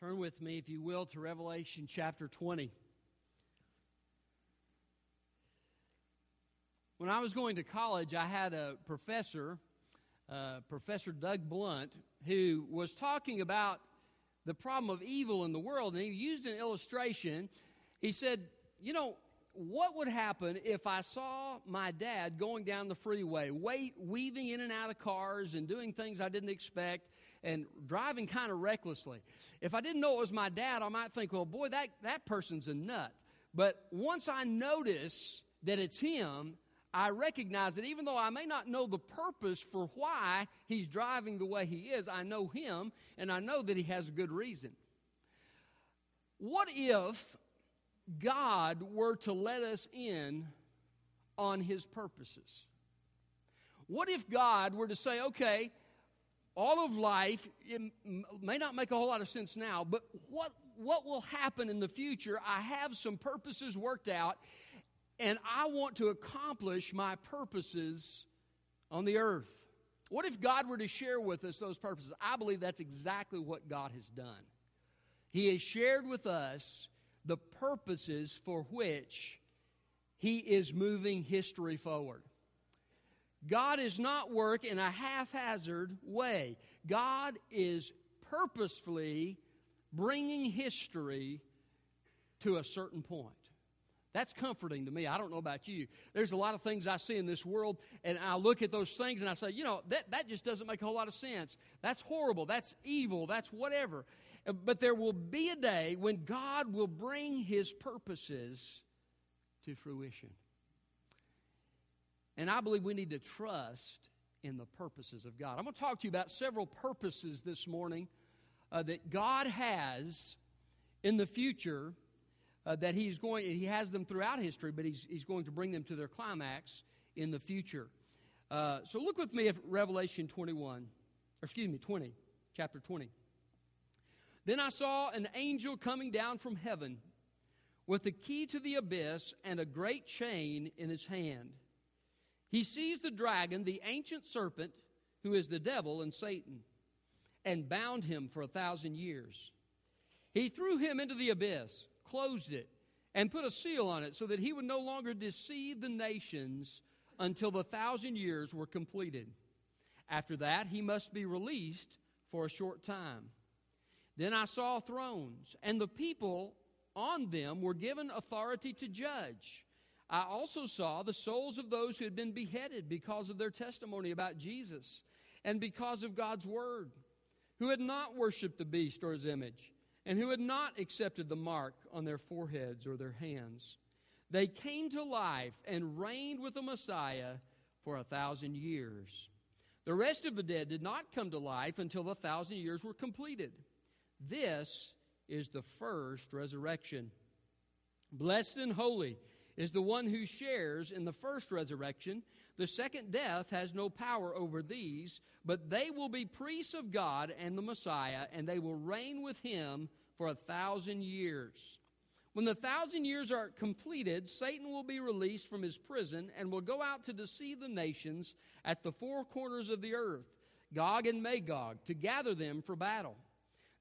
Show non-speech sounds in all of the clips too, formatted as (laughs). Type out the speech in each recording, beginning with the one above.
Turn with me, if you will, to Revelation chapter 20. When I was going to college, I had a professor, uh, Professor Doug Blunt, who was talking about the problem of evil in the world, and he used an illustration. He said, You know, what would happen if I saw my dad going down the freeway, weaving in and out of cars and doing things I didn't expect and driving kind of recklessly? If I didn't know it was my dad, I might think, well, boy, that, that person's a nut. But once I notice that it's him, I recognize that even though I may not know the purpose for why he's driving the way he is, I know him and I know that he has a good reason. What if God were to let us in on his purposes? What if God were to say, okay, all of life it may not make a whole lot of sense now, but what, what will happen in the future? I have some purposes worked out, and I want to accomplish my purposes on the earth. What if God were to share with us those purposes? I believe that's exactly what God has done. He has shared with us the purposes for which He is moving history forward. God is not work in a haphazard way. God is purposefully bringing history to a certain point. That's comforting to me. I don't know about you. There's a lot of things I see in this world, and I look at those things and I say, you know, that, that just doesn't make a whole lot of sense. That's horrible. That's evil. That's whatever. Uh, but there will be a day when God will bring his purposes to fruition. And I believe we need to trust in the purposes of God. I'm going to talk to you about several purposes this morning uh, that God has in the future uh, that he's going he has them throughout history but he's, he's going to bring them to their climax in the future uh, so look with me at revelation 21 or excuse me 20 chapter 20 then I saw an angel coming down from heaven with the key to the abyss and a great chain in his hand. He seized the dragon, the ancient serpent, who is the devil and Satan, and bound him for a thousand years. He threw him into the abyss, closed it, and put a seal on it so that he would no longer deceive the nations until the thousand years were completed. After that, he must be released for a short time. Then I saw thrones, and the people on them were given authority to judge. I also saw the souls of those who had been beheaded because of their testimony about Jesus and because of God's word, who had not worshiped the beast or his image, and who had not accepted the mark on their foreheads or their hands. They came to life and reigned with the Messiah for a thousand years. The rest of the dead did not come to life until the thousand years were completed. This is the first resurrection. Blessed and holy is the one who shares in the first resurrection. The second death has no power over these, but they will be priests of God and the Messiah, and they will reign with him for a thousand years. When the thousand years are completed, Satan will be released from his prison and will go out to deceive the nations at the four corners of the earth, Gog and Magog, to gather them for battle.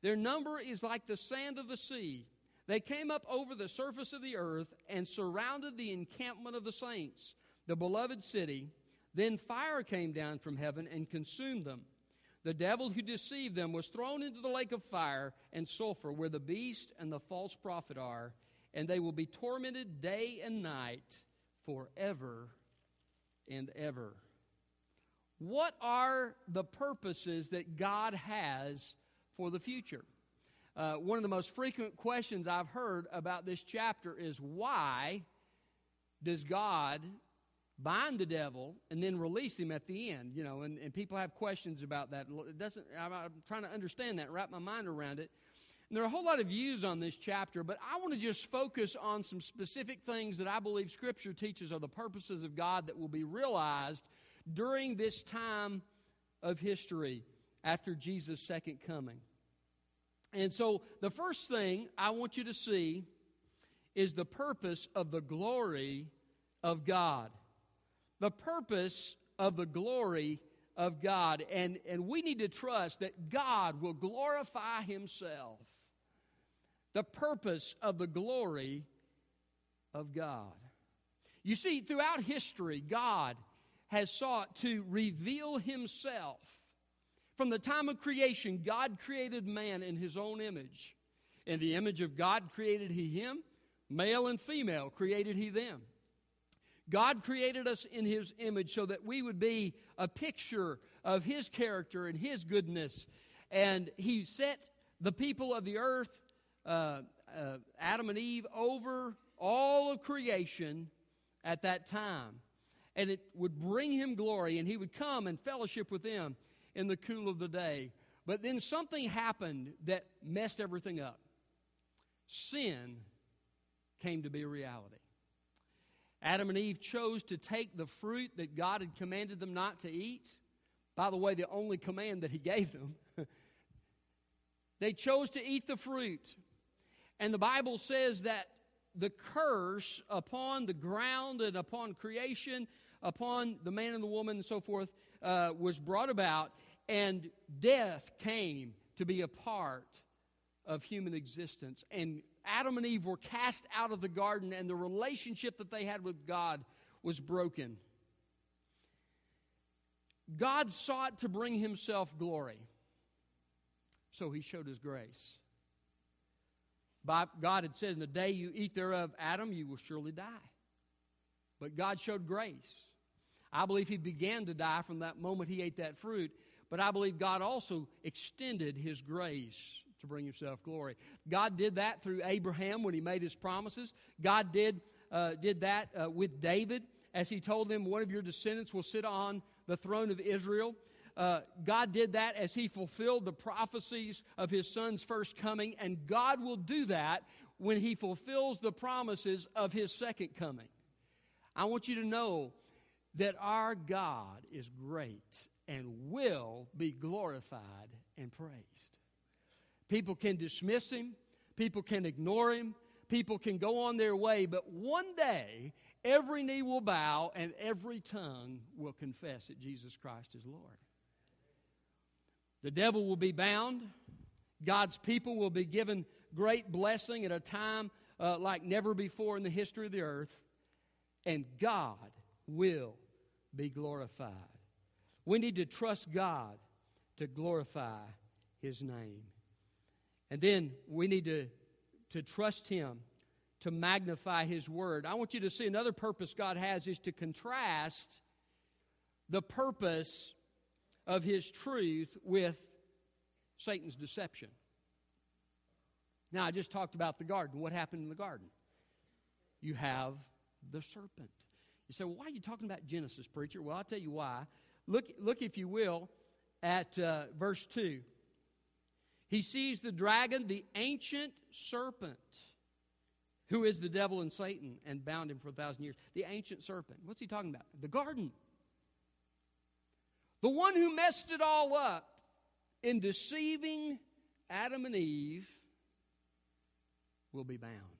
Their number is like the sand of the sea. They came up over the surface of the earth and surrounded the encampment of the saints, the beloved city. Then fire came down from heaven and consumed them. The devil who deceived them was thrown into the lake of fire and sulfur, where the beast and the false prophet are, and they will be tormented day and night forever and ever. What are the purposes that God has for the future. Uh, one of the most frequent questions I've heard about this chapter is why does God bind the devil and then release him at the end? You know, and, and people have questions about that. It doesn't, I'm, I'm trying to understand that, wrap my mind around it. And there are a whole lot of views on this chapter, but I want to just focus on some specific things that I believe Scripture teaches are the purposes of God that will be realized during this time of history after Jesus' second coming. And so, the first thing I want you to see is the purpose of the glory of God. The purpose of the glory of God. And, and we need to trust that God will glorify Himself the purpose of the glory of God. You see, throughout history, God has sought to reveal himself. From the time of creation, God created man in his own image. In the image of God created he him, male and female created he them. God created us in his image so that we would be a picture of his character and his goodness. And he set the people of the earth, uh, uh, Adam and Eve, over all of creation at that time. And it would bring him glory, and he would come and fellowship with them in the cool of the day. But then something happened that messed everything up. Sin came to be a reality. Adam and Eve chose to take the fruit that God had commanded them not to eat. By the way, the only command that He gave them. (laughs) they chose to eat the fruit. And the Bible says that the curse upon the ground and upon creation, upon the man and the woman and so forth, uh, was brought about, and death came to be a part of human existence. And Adam and Eve were cast out of the garden, and the relationship that they had with God was broken. God sought to bring himself glory, so he showed his grace. God had said, In the day you eat thereof, Adam, you will surely die. But God showed grace. I believe he began to die from that moment he ate that fruit, but I believe God also extended his grace to bring himself glory. God did that through Abraham when he made his promises. God did, uh, did that uh, with David as he told him, One of your descendants will sit on the throne of Israel. Uh, God did that as He fulfilled the prophecies of His Son's first coming, and God will do that when He fulfills the promises of His second coming. I want you to know that our God is great and will be glorified and praised. People can dismiss Him, people can ignore Him, people can go on their way, but one day every knee will bow and every tongue will confess that Jesus Christ is Lord. The devil will be bound. God's people will be given great blessing at a time uh, like never before in the history of the earth. And God will be glorified. We need to trust God to glorify His name. And then we need to, to trust Him to magnify His word. I want you to see another purpose God has is to contrast the purpose of his truth with Satan's deception. Now, I just talked about the garden. What happened in the garden? You have the serpent. You say, well, why are you talking about Genesis, preacher? Well, I'll tell you why. Look, look if you will, at uh, verse 2. He sees the dragon, the ancient serpent, who is the devil and Satan, and bound him for a thousand years. The ancient serpent. What's he talking about? The garden. The one who messed it all up in deceiving Adam and Eve will be bound.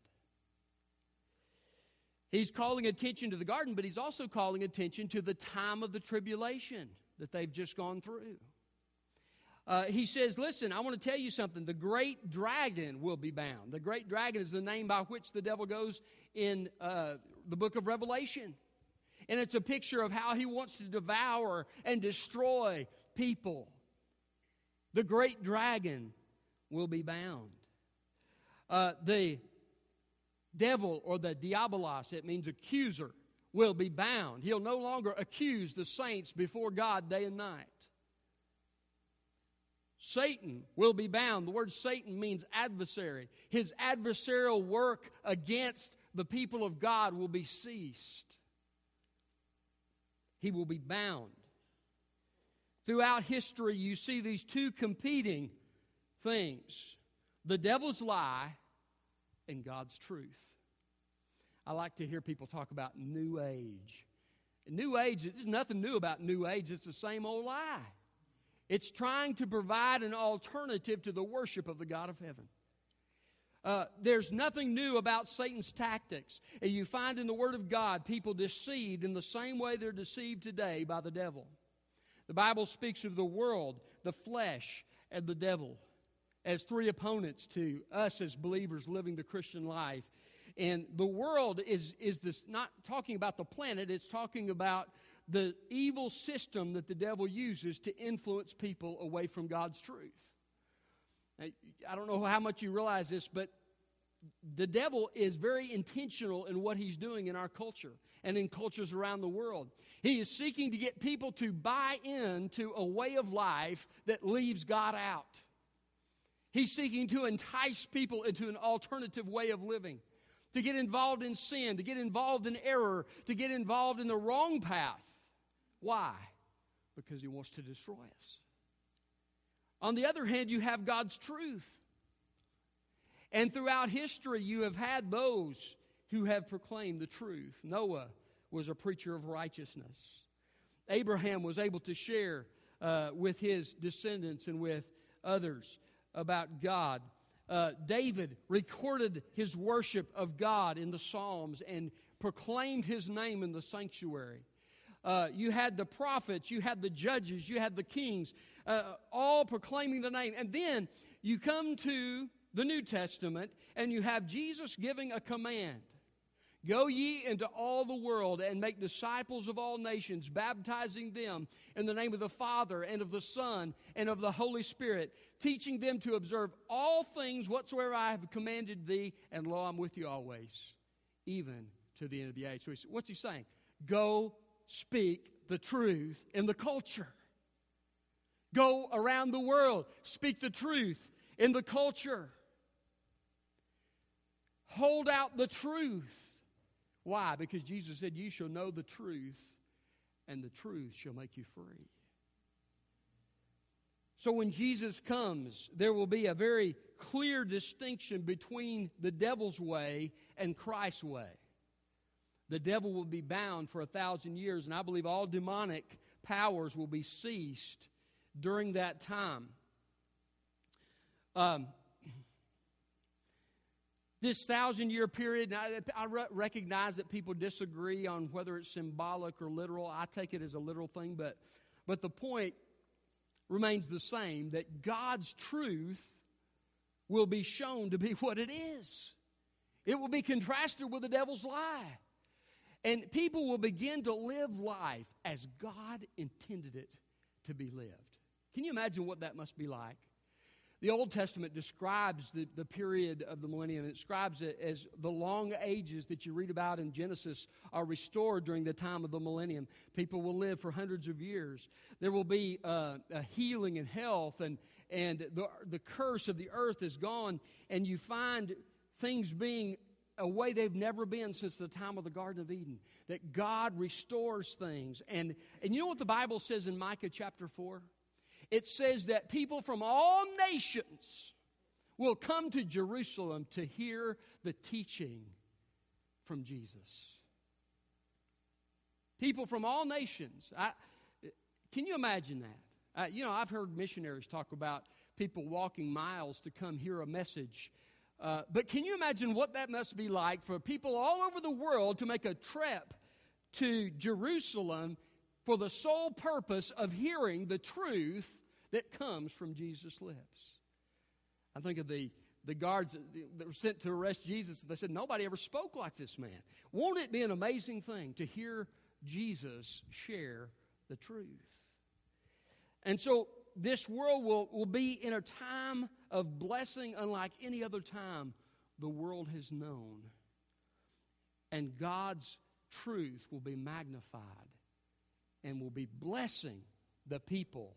He's calling attention to the garden, but he's also calling attention to the time of the tribulation that they've just gone through. Uh, he says, Listen, I want to tell you something. The great dragon will be bound. The great dragon is the name by which the devil goes in uh, the book of Revelation. And it's a picture of how he wants to devour and destroy people. The great dragon will be bound. Uh, the devil or the diabolos, it means accuser, will be bound. He'll no longer accuse the saints before God day and night. Satan will be bound. The word Satan means adversary. His adversarial work against the people of God will be ceased he will be bound. Throughout history, you see these two competing things the devil's lie and God's truth. I like to hear people talk about New Age. New Age, there's nothing new about New Age, it's the same old lie. It's trying to provide an alternative to the worship of the God of heaven. Uh, there's nothing new about Satan's tactics. And you find in the Word of God people deceived in the same way they're deceived today by the devil. The Bible speaks of the world, the flesh, and the devil. As three opponents to us as believers living the Christian life. And the world is, is this not talking about the planet, it's talking about the evil system that the devil uses to influence people away from God's truth. I don't know how much you realize this, but the devil is very intentional in what he's doing in our culture and in cultures around the world. He is seeking to get people to buy into a way of life that leaves God out. He's seeking to entice people into an alternative way of living, to get involved in sin, to get involved in error, to get involved in the wrong path. Why? Because he wants to destroy us. On the other hand, you have God's truth. And throughout history, you have had those who have proclaimed the truth. Noah was a preacher of righteousness. Abraham was able to share uh, with his descendants and with others about God. Uh, David recorded his worship of God in the Psalms and proclaimed his name in the sanctuary. Uh, you had the prophets, you had the judges, you had the kings, uh, all proclaiming the name. And then you come to the New Testament and you have Jesus giving a command. Go ye into all the world and make disciples of all nations, baptizing them in the name of the Father and of the Son and of the Holy Spirit, teaching them to observe all things whatsoever I have commanded thee, and lo, I'm with you always, even to the end of the age. So what's he saying? Go speak the truth in the culture. Go around the world, speak the truth in the culture. Hold out the truth. Why? Because Jesus said, You shall know the truth, and the truth shall make you free. So when Jesus comes, there will be a very clear distinction between the devil's way and Christ's way. The devil will be bound for a thousand years, and I believe all demonic powers will be ceased during that time. Um, this thousand year period, I, I re- recognize that people disagree on whether it's symbolic or literal. I take it as a literal thing, but, but the point remains the same that God's truth will be shown to be (laughs) what it is. It will be contrasted with the devil's lie. And people will begin to live life as God intended it to be lived. Can you imagine what that must be like? The Old Testament describes the, the period of the millennium. It describes it as the long ages that you read about in Genesis are restored during the time of the millennium. People will live for hundreds of years. There will be uh, a healing and health, and, and the, the curse of the earth is gone, and you find things being a way they've never been since the time of the Garden of Eden. That God restores things. And, and you know what the Bible says in Micah chapter 4? It says that people from all nations will come to Jerusalem to hear the teaching from Jesus. People from all nations. I, can you imagine that? Uh, you know, I've heard missionaries talk about people walking miles to come hear a message uh, but can you imagine what that must be like for people all over the world to make a trip to Jerusalem for the sole purpose of hearing the truth that comes from Jesus' lips? I think of the, the guards that were sent to arrest Jesus. They said, Nobody ever spoke like this man. Won't it be an amazing thing to hear Jesus share the truth? And so this world will, will be in a time of blessing unlike any other time the world has known. And God's truth will be magnified and will be blessing the people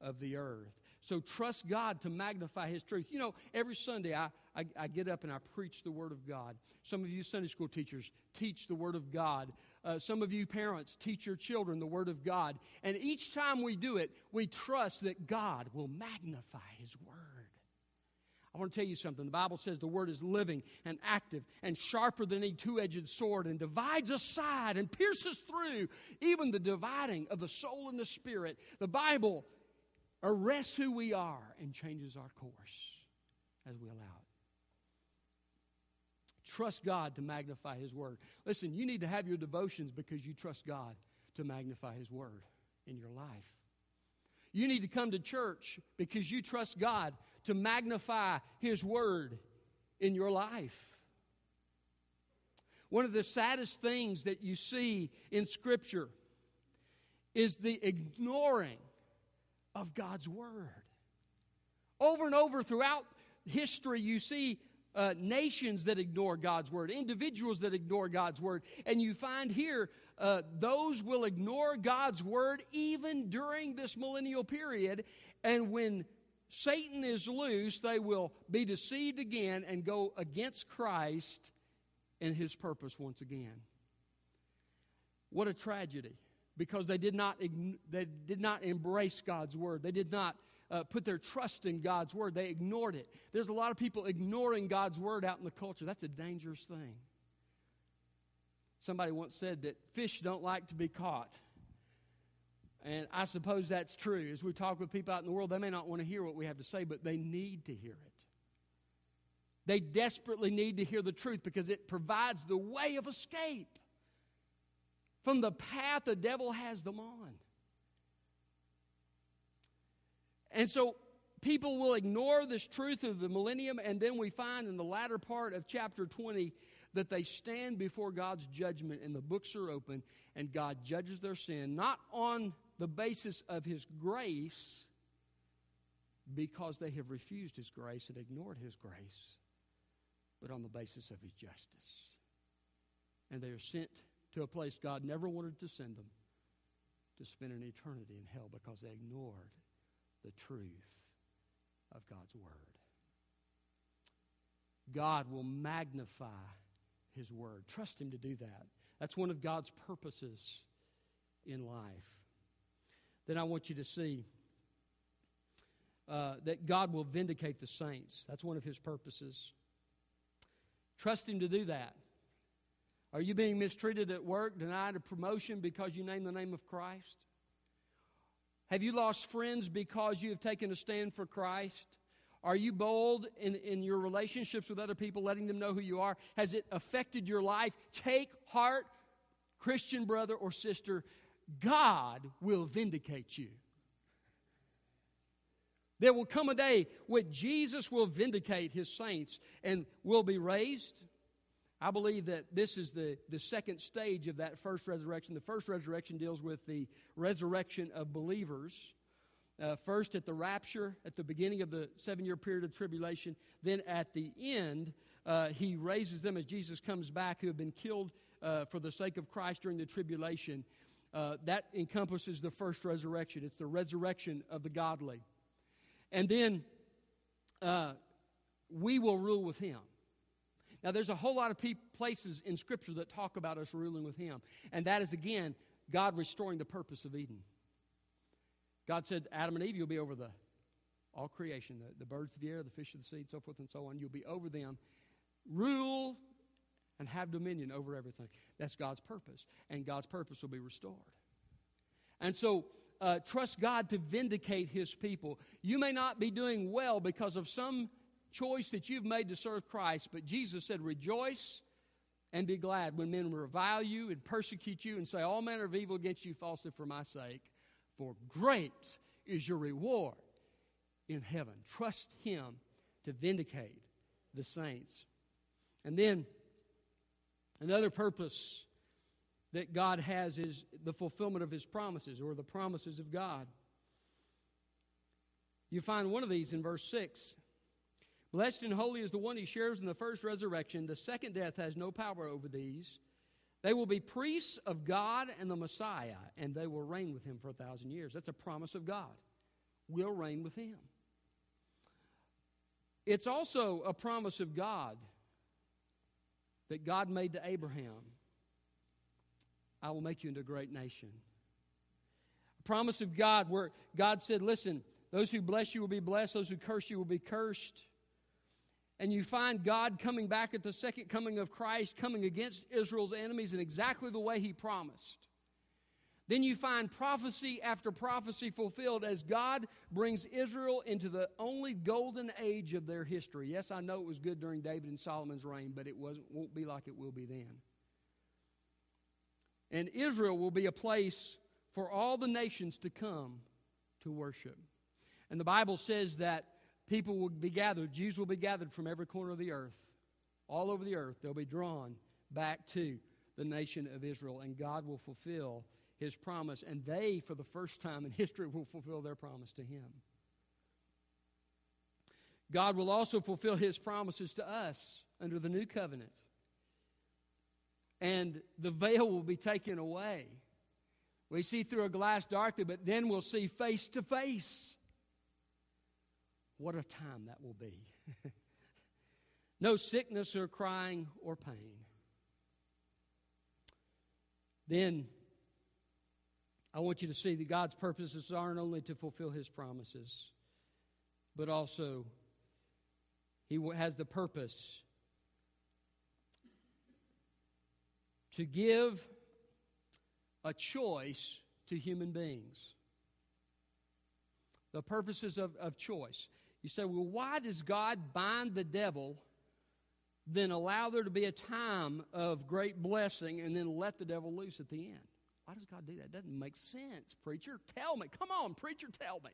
of the earth. So trust God to magnify His truth. You know, every Sunday I, I, I, get up and I preach the Word of God. Some of you Sunday school teachers teach the Word of God. Uh, some of you parents teach your children the Word of God. And each time we do it, we trust that God will magnify His Word. I want to tell you something. The Bible says the Word is living and active and sharper than a two edged sword and divides aside and pierces through even the dividing of the soul and the spirit. The Bible arrests who we are and changes our course as we allow it. Trust God to magnify His Word. Listen, you need to have your devotions because you trust God to magnify His Word in your life. You need to come to church because you trust God to magnify His Word in your life. One of the saddest things that you see in Scripture is the ignoring of God's Word. Over and over throughout history, you see uh, nations that ignore God's Word, individuals that ignore God's Word. And you find here, uh, those will ignore God's Word even during this millennial period. And when Satan is loose, they will be deceived again and go against Christ and his purpose once again. What a tragedy because they did not, they did not embrace God's word. They did not uh, put their trust in God's word. They ignored it. There's a lot of people ignoring God's word out in the culture. That's a dangerous thing. Somebody once said that fish don't like to be caught. And I suppose that's true. As we talk with people out in the world, they may not want to hear what we have to say, but they need to hear it. They desperately need to hear the truth because it provides the way of escape from the path the devil has them on. And so people will ignore this truth of the millennium, and then we find in the latter part of chapter 20 that they stand before God's judgment, and the books are open, and God judges their sin, not on the basis of His grace, because they have refused His grace and ignored His grace, but on the basis of His justice. And they are sent to a place God never wanted to send them to spend an eternity in hell because they ignored the truth of God's Word. God will magnify His Word. Trust Him to do that. That's one of God's purposes in life. Then I want you to see uh, that God will vindicate the saints. That's one of His purposes. Trust Him to do that. Are you being mistreated at work, denied a promotion because you name the name of Christ? Have you lost friends because you have taken a stand for Christ? Are you bold in, in your relationships with other people, letting them know who you are? Has it affected your life? Take heart, Christian brother or sister. God will vindicate you. There will come a day when Jesus will vindicate his saints and will be raised I believe that this is the, the second stage of that first resurrection. The first resurrection deals with the resurrection of believers. Uh, first at the rapture, at the beginning of the seven year period of tribulation. Then at the end, uh, he raises them as Jesus comes back who have been killed uh, for the sake of Christ during the tribulation. Uh, that encompasses the first resurrection. It's the resurrection of the godly. And then uh, we will rule with him. Now, there's a whole lot of pe- places in Scripture that talk about us ruling with Him. And that is, again, God restoring the purpose of Eden. God said, Adam and Eve, you'll be over the all creation, the, the birds of the air, the fish of the sea, so forth and so on. You'll be over them. Rule and have dominion over everything. That's God's purpose. And God's purpose will be restored. And so, uh, trust God to vindicate His people. You may not be doing well because of some choice that you've made to serve Christ, but Jesus said, Rejoice and be glad when men revile you and persecute you and say all manner of evil against you falsely for my sake, for great is your reward in heaven. Trust Him to vindicate the saints. And then another purpose that God has is the fulfillment of His promises or the promises of God. You find one of these in verse 6. Blessed and holy is the one who shares in the first resurrection. The second death has no power over these. They will be priests of God and the Messiah, and they will reign with him for a thousand years. That's a promise of God. We'll reign with him. It's also a promise of God that God made to Abraham I will make you into a great nation. A promise of God where God said, Listen, those who bless you will be blessed, those who curse you will be cursed and you find God coming back at the second coming of Christ, coming against Israel's enemies in exactly the way He promised. Then you find prophecy after prophecy fulfilled as God brings Israel into the only golden age of their history. Yes, I know it was good during David and Solomon's reign, but it won't be like it will be then. And Israel will be a place for all the nations to come to worship. And the Bible says that people will be gathered, Jews will be gathered from every corner of the earth, all over the earth. They'll be drawn back to the nation of Israel, and God will fulfill his promise, and they, for the first time in (laughs) history, will fulfill their promise to him. God will also fulfill his promises to us under the new covenant. And the veil will be taken away. We see through a glass darkly, but then we'll see face to face. What a time that will be. (laughs) no sickness or crying or pain. Then I want you to see that God's purposes aren't only to fulfill his promises, but also he has the purpose to give a choice to human beings. The purposes of, of choice. You say, well, why does God bind the devil, then allow there to be a time of great blessing, and then let the devil loose at the end? Why does God do that? It doesn't make sense, preacher. Tell me. Come on, preacher, tell me.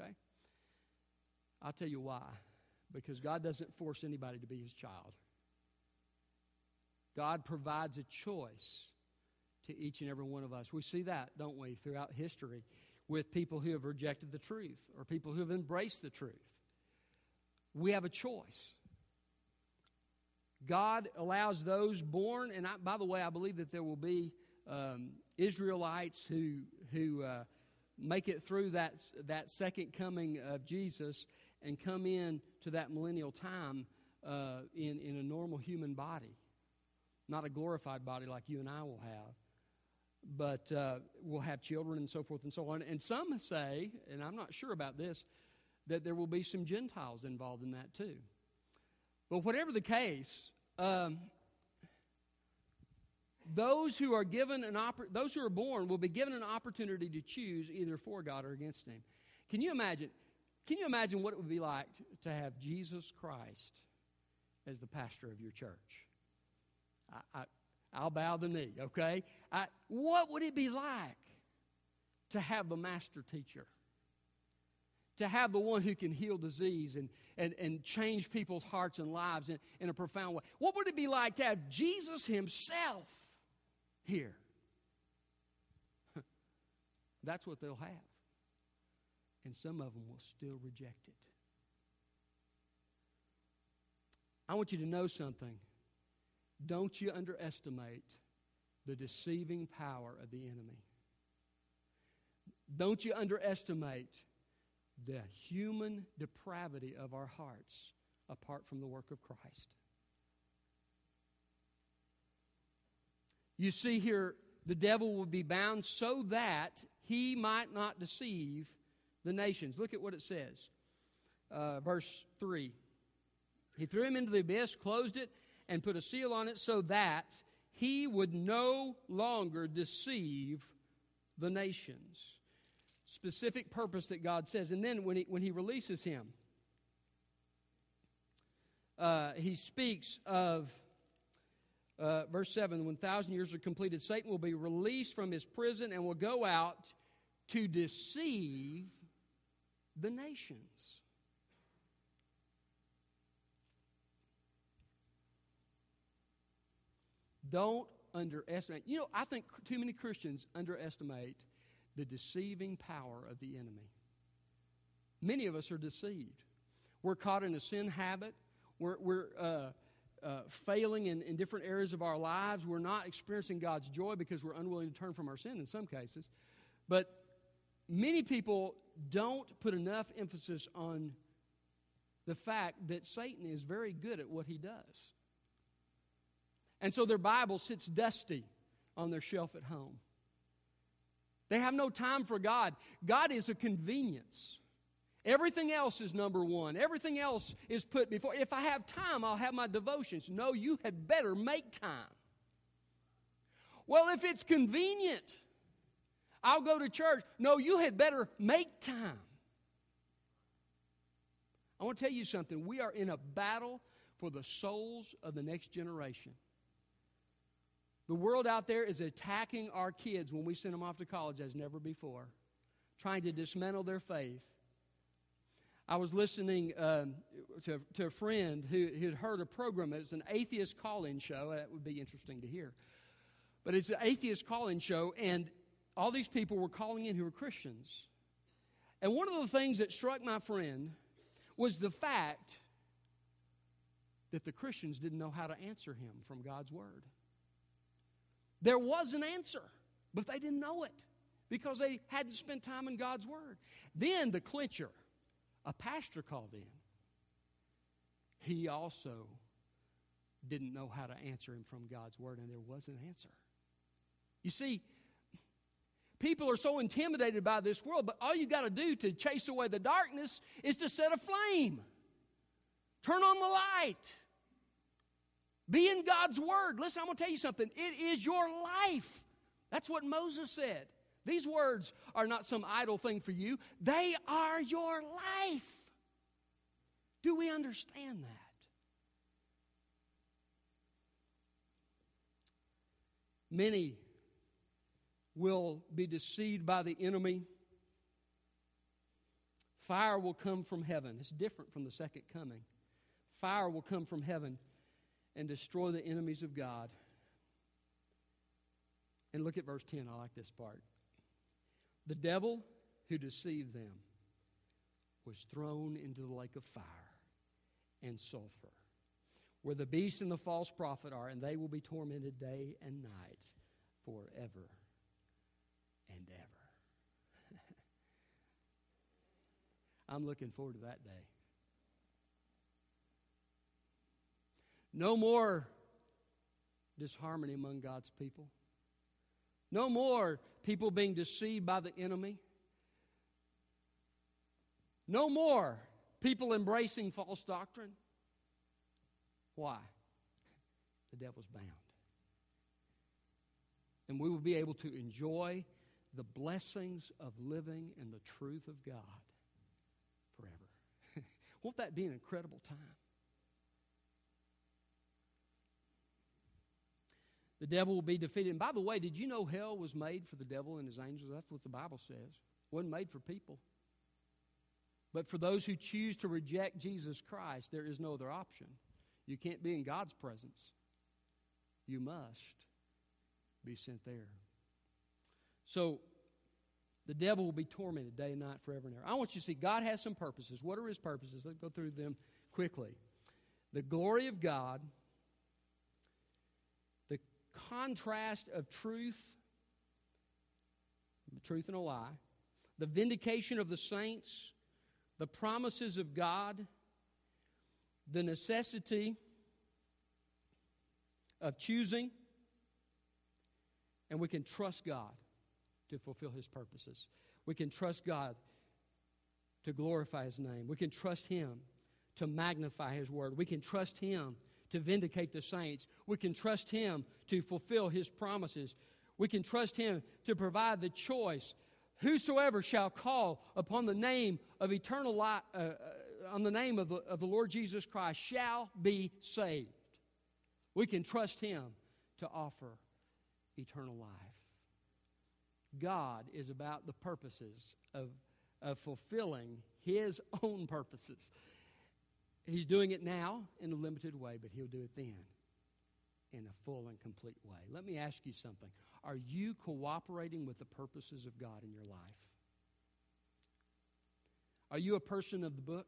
Okay? I'll tell you why. Because God doesn't force anybody to be his child. God provides a choice to each and every one of us. We see that, don't we, throughout history with people who have rejected the truth or people who have embraced the truth. We have a choice. God allows those born, and I, by the way, I believe that there will be um, Israelites who who uh, make it through that that second coming of Jesus and come in to that millennial time uh, in in a normal human body, not a glorified body like you and I will have but uh, we'll have children and so forth and so on. And some say, and I'm not sure about this, that there will be some Gentiles involved in that too. But whatever the case, um, those who are given an oppor- those who are born will be given an opportunity to choose either for God or against Him. Can you imagine? Can you imagine what it would be like to have Jesus Christ as the pastor of your church? I, I, I'll bow the knee, okay? I, what would it be like to have the master teacher? To have the one who can heal disease and, and, and change people's hearts and lives in, in a profound way. What would it be like to have Jesus himself here? (laughs) That's what they'll have. And some of them will still reject it. I want you to know something. Don't you underestimate the deceiving power of the enemy. Don't you underestimate the human depravity of our hearts apart from the work of Christ. You see here, the devil will be bound so that he might not deceive the nations. Look at what it says. Uh, verse 3. He threw him into the abyss, closed it, and put a seal on it so that he would no longer deceive the nations. Specific purpose that God says. And then when he, when he releases him, uh, he speaks of, uh, verse 7 when thousand years are completed, Satan will be released from his prison and will go out to deceive the nations. Don't underestimate. You know, I think too many Christians underestimate the deceiving power of the enemy. Many of us are deceived. We're caught in a sin habit. We're, we're uh, uh, failing in, in different areas of our lives. We're not experiencing God's joy because we're unwilling to turn from our sin in some cases. But many people don't put enough emphasis on the fact that Satan is very good at what he does. And so their Bible sits dusty on their shelf at home. They have no time for God. God is a convenience. Everything else is number one. Everything else is put before. If I have time, I'll have my devotions. No, you had better make time. Well, if it's convenient, I'll go to church. No, you had better make time. I want to tell you something. We are in a battle for the souls of the next generation. The world out there is attacking our kids when we send them off to college as never before, trying to dismantle their faith. I was listening um, to, to a friend who had heard a program. It's an atheist call in show. That would be interesting to hear. But it's an atheist call in show, and all these people were calling in who were Christians. And one of the things that struck my friend was the fact that the Christians didn't know how to answer him from God's Word. There was an answer, but they didn't know it because they hadn't spent time in God's Word. Then the clincher, a pastor called in. He also didn't know how to answer him from God's Word, and there was an answer. You see, people are so intimidated by this world, but all you got to do to chase away the darkness is to set a flame. Turn on the light. Be in God's Word. Listen, I'm going to tell you something. It is your life. That's what Moses said. These words are not some idle thing for you, they are your life. Do we understand that? Many will be deceived by the enemy. Fire will come from heaven. It's different from the second coming. Fire will come from heaven and destroy the enemies of God. And look at verse 10. I like this part. The devil who deceived them was thrown into the lake of fire and sulfur, where the beast and the false prophet are, and they will be tormented day and night forever and ever. (laughs) I'm looking forward to that day. No more disharmony among God's people. No more people being deceived by the enemy. No more people embracing false doctrine. Why? The devil's bound. And we will be able to enjoy the blessings of living in the truth of God forever. (laughs) Won't that be an incredible time? The devil will be defeated. And by the way, did you know hell was made for the devil and his angels? That's what the Bible says. It wasn't made for people. But for those who choose to reject Jesus Christ, there is no other option. You can't be in God's presence. You must be sent there. So the devil will be tormented day and night forever and ever. I want you to see God has some purposes. What are his purposes? Let's go through them quickly. The glory of God contrast of truth, the truth and a lie, the vindication of the saints, the promises of God, the necessity of choosing, and we can trust God to fulfill His purposes. We can trust God to glorify His name. We can trust Him to magnify His word. We can trust Him to vindicate the saints. We can trust Him to fulfill His promises. We can trust Him to provide the choice. Whosoever shall call upon the name of eternal life, uh, uh, on the name of the, of the Lord Jesus Christ shall be saved. We can trust Him to offer eternal life. God is about the purposes of, of fulfilling His own purposes. He's doing it now in a limited way, but He'll do it then in a full and complete way. Let me ask you something. Are you cooperating with the purposes of God in your life? Are you a person of the book?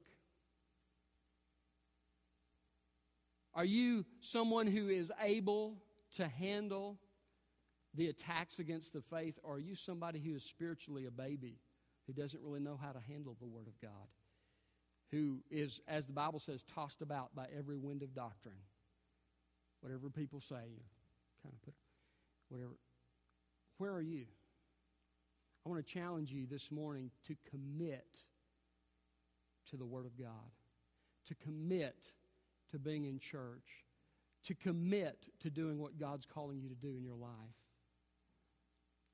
Are you someone who is able to handle the attacks against the faith, or are you somebody who is spiritually a baby who doesn't really know how to handle the Word of God? Who is, as the Bible says, tossed about by every wind of doctrine. Whatever people say, kind of put whatever. Where are you? I want to challenge you this morning to commit to the Word of God, to commit to being in church, to commit to doing what God's calling you to do in your life.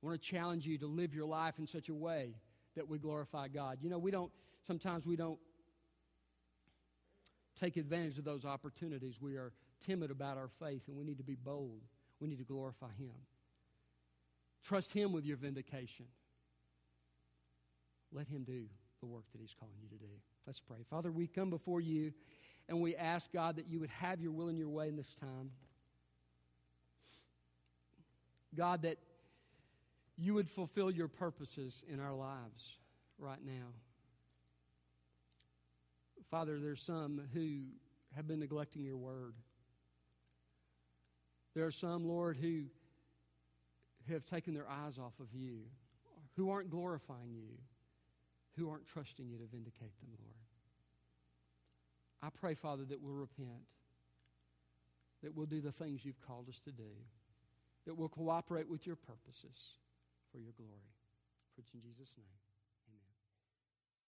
I want to challenge you to live your life in such a way that we glorify God. You know, we don't, sometimes we don't take advantage of those opportunities. We are timid about our faith and we need to be bold. We need to glorify Him. Trust Him with your vindication. Let Him do the work that He's calling you to do. Let's pray. Father, we come before you and we ask, God, that you would have your will and your way in this time. God, that you would fulfill your purposes in our lives right now. Father, there's some who have been neglecting your word. There are some, Lord, who have taken their eyes off of you, who aren't glorifying you, who aren't trusting you to vindicate them, Lord. I pray, Father, that we'll repent, that we'll do the things you've called us to do, that we'll cooperate with your purposes for your glory. For it's in Jesus' name.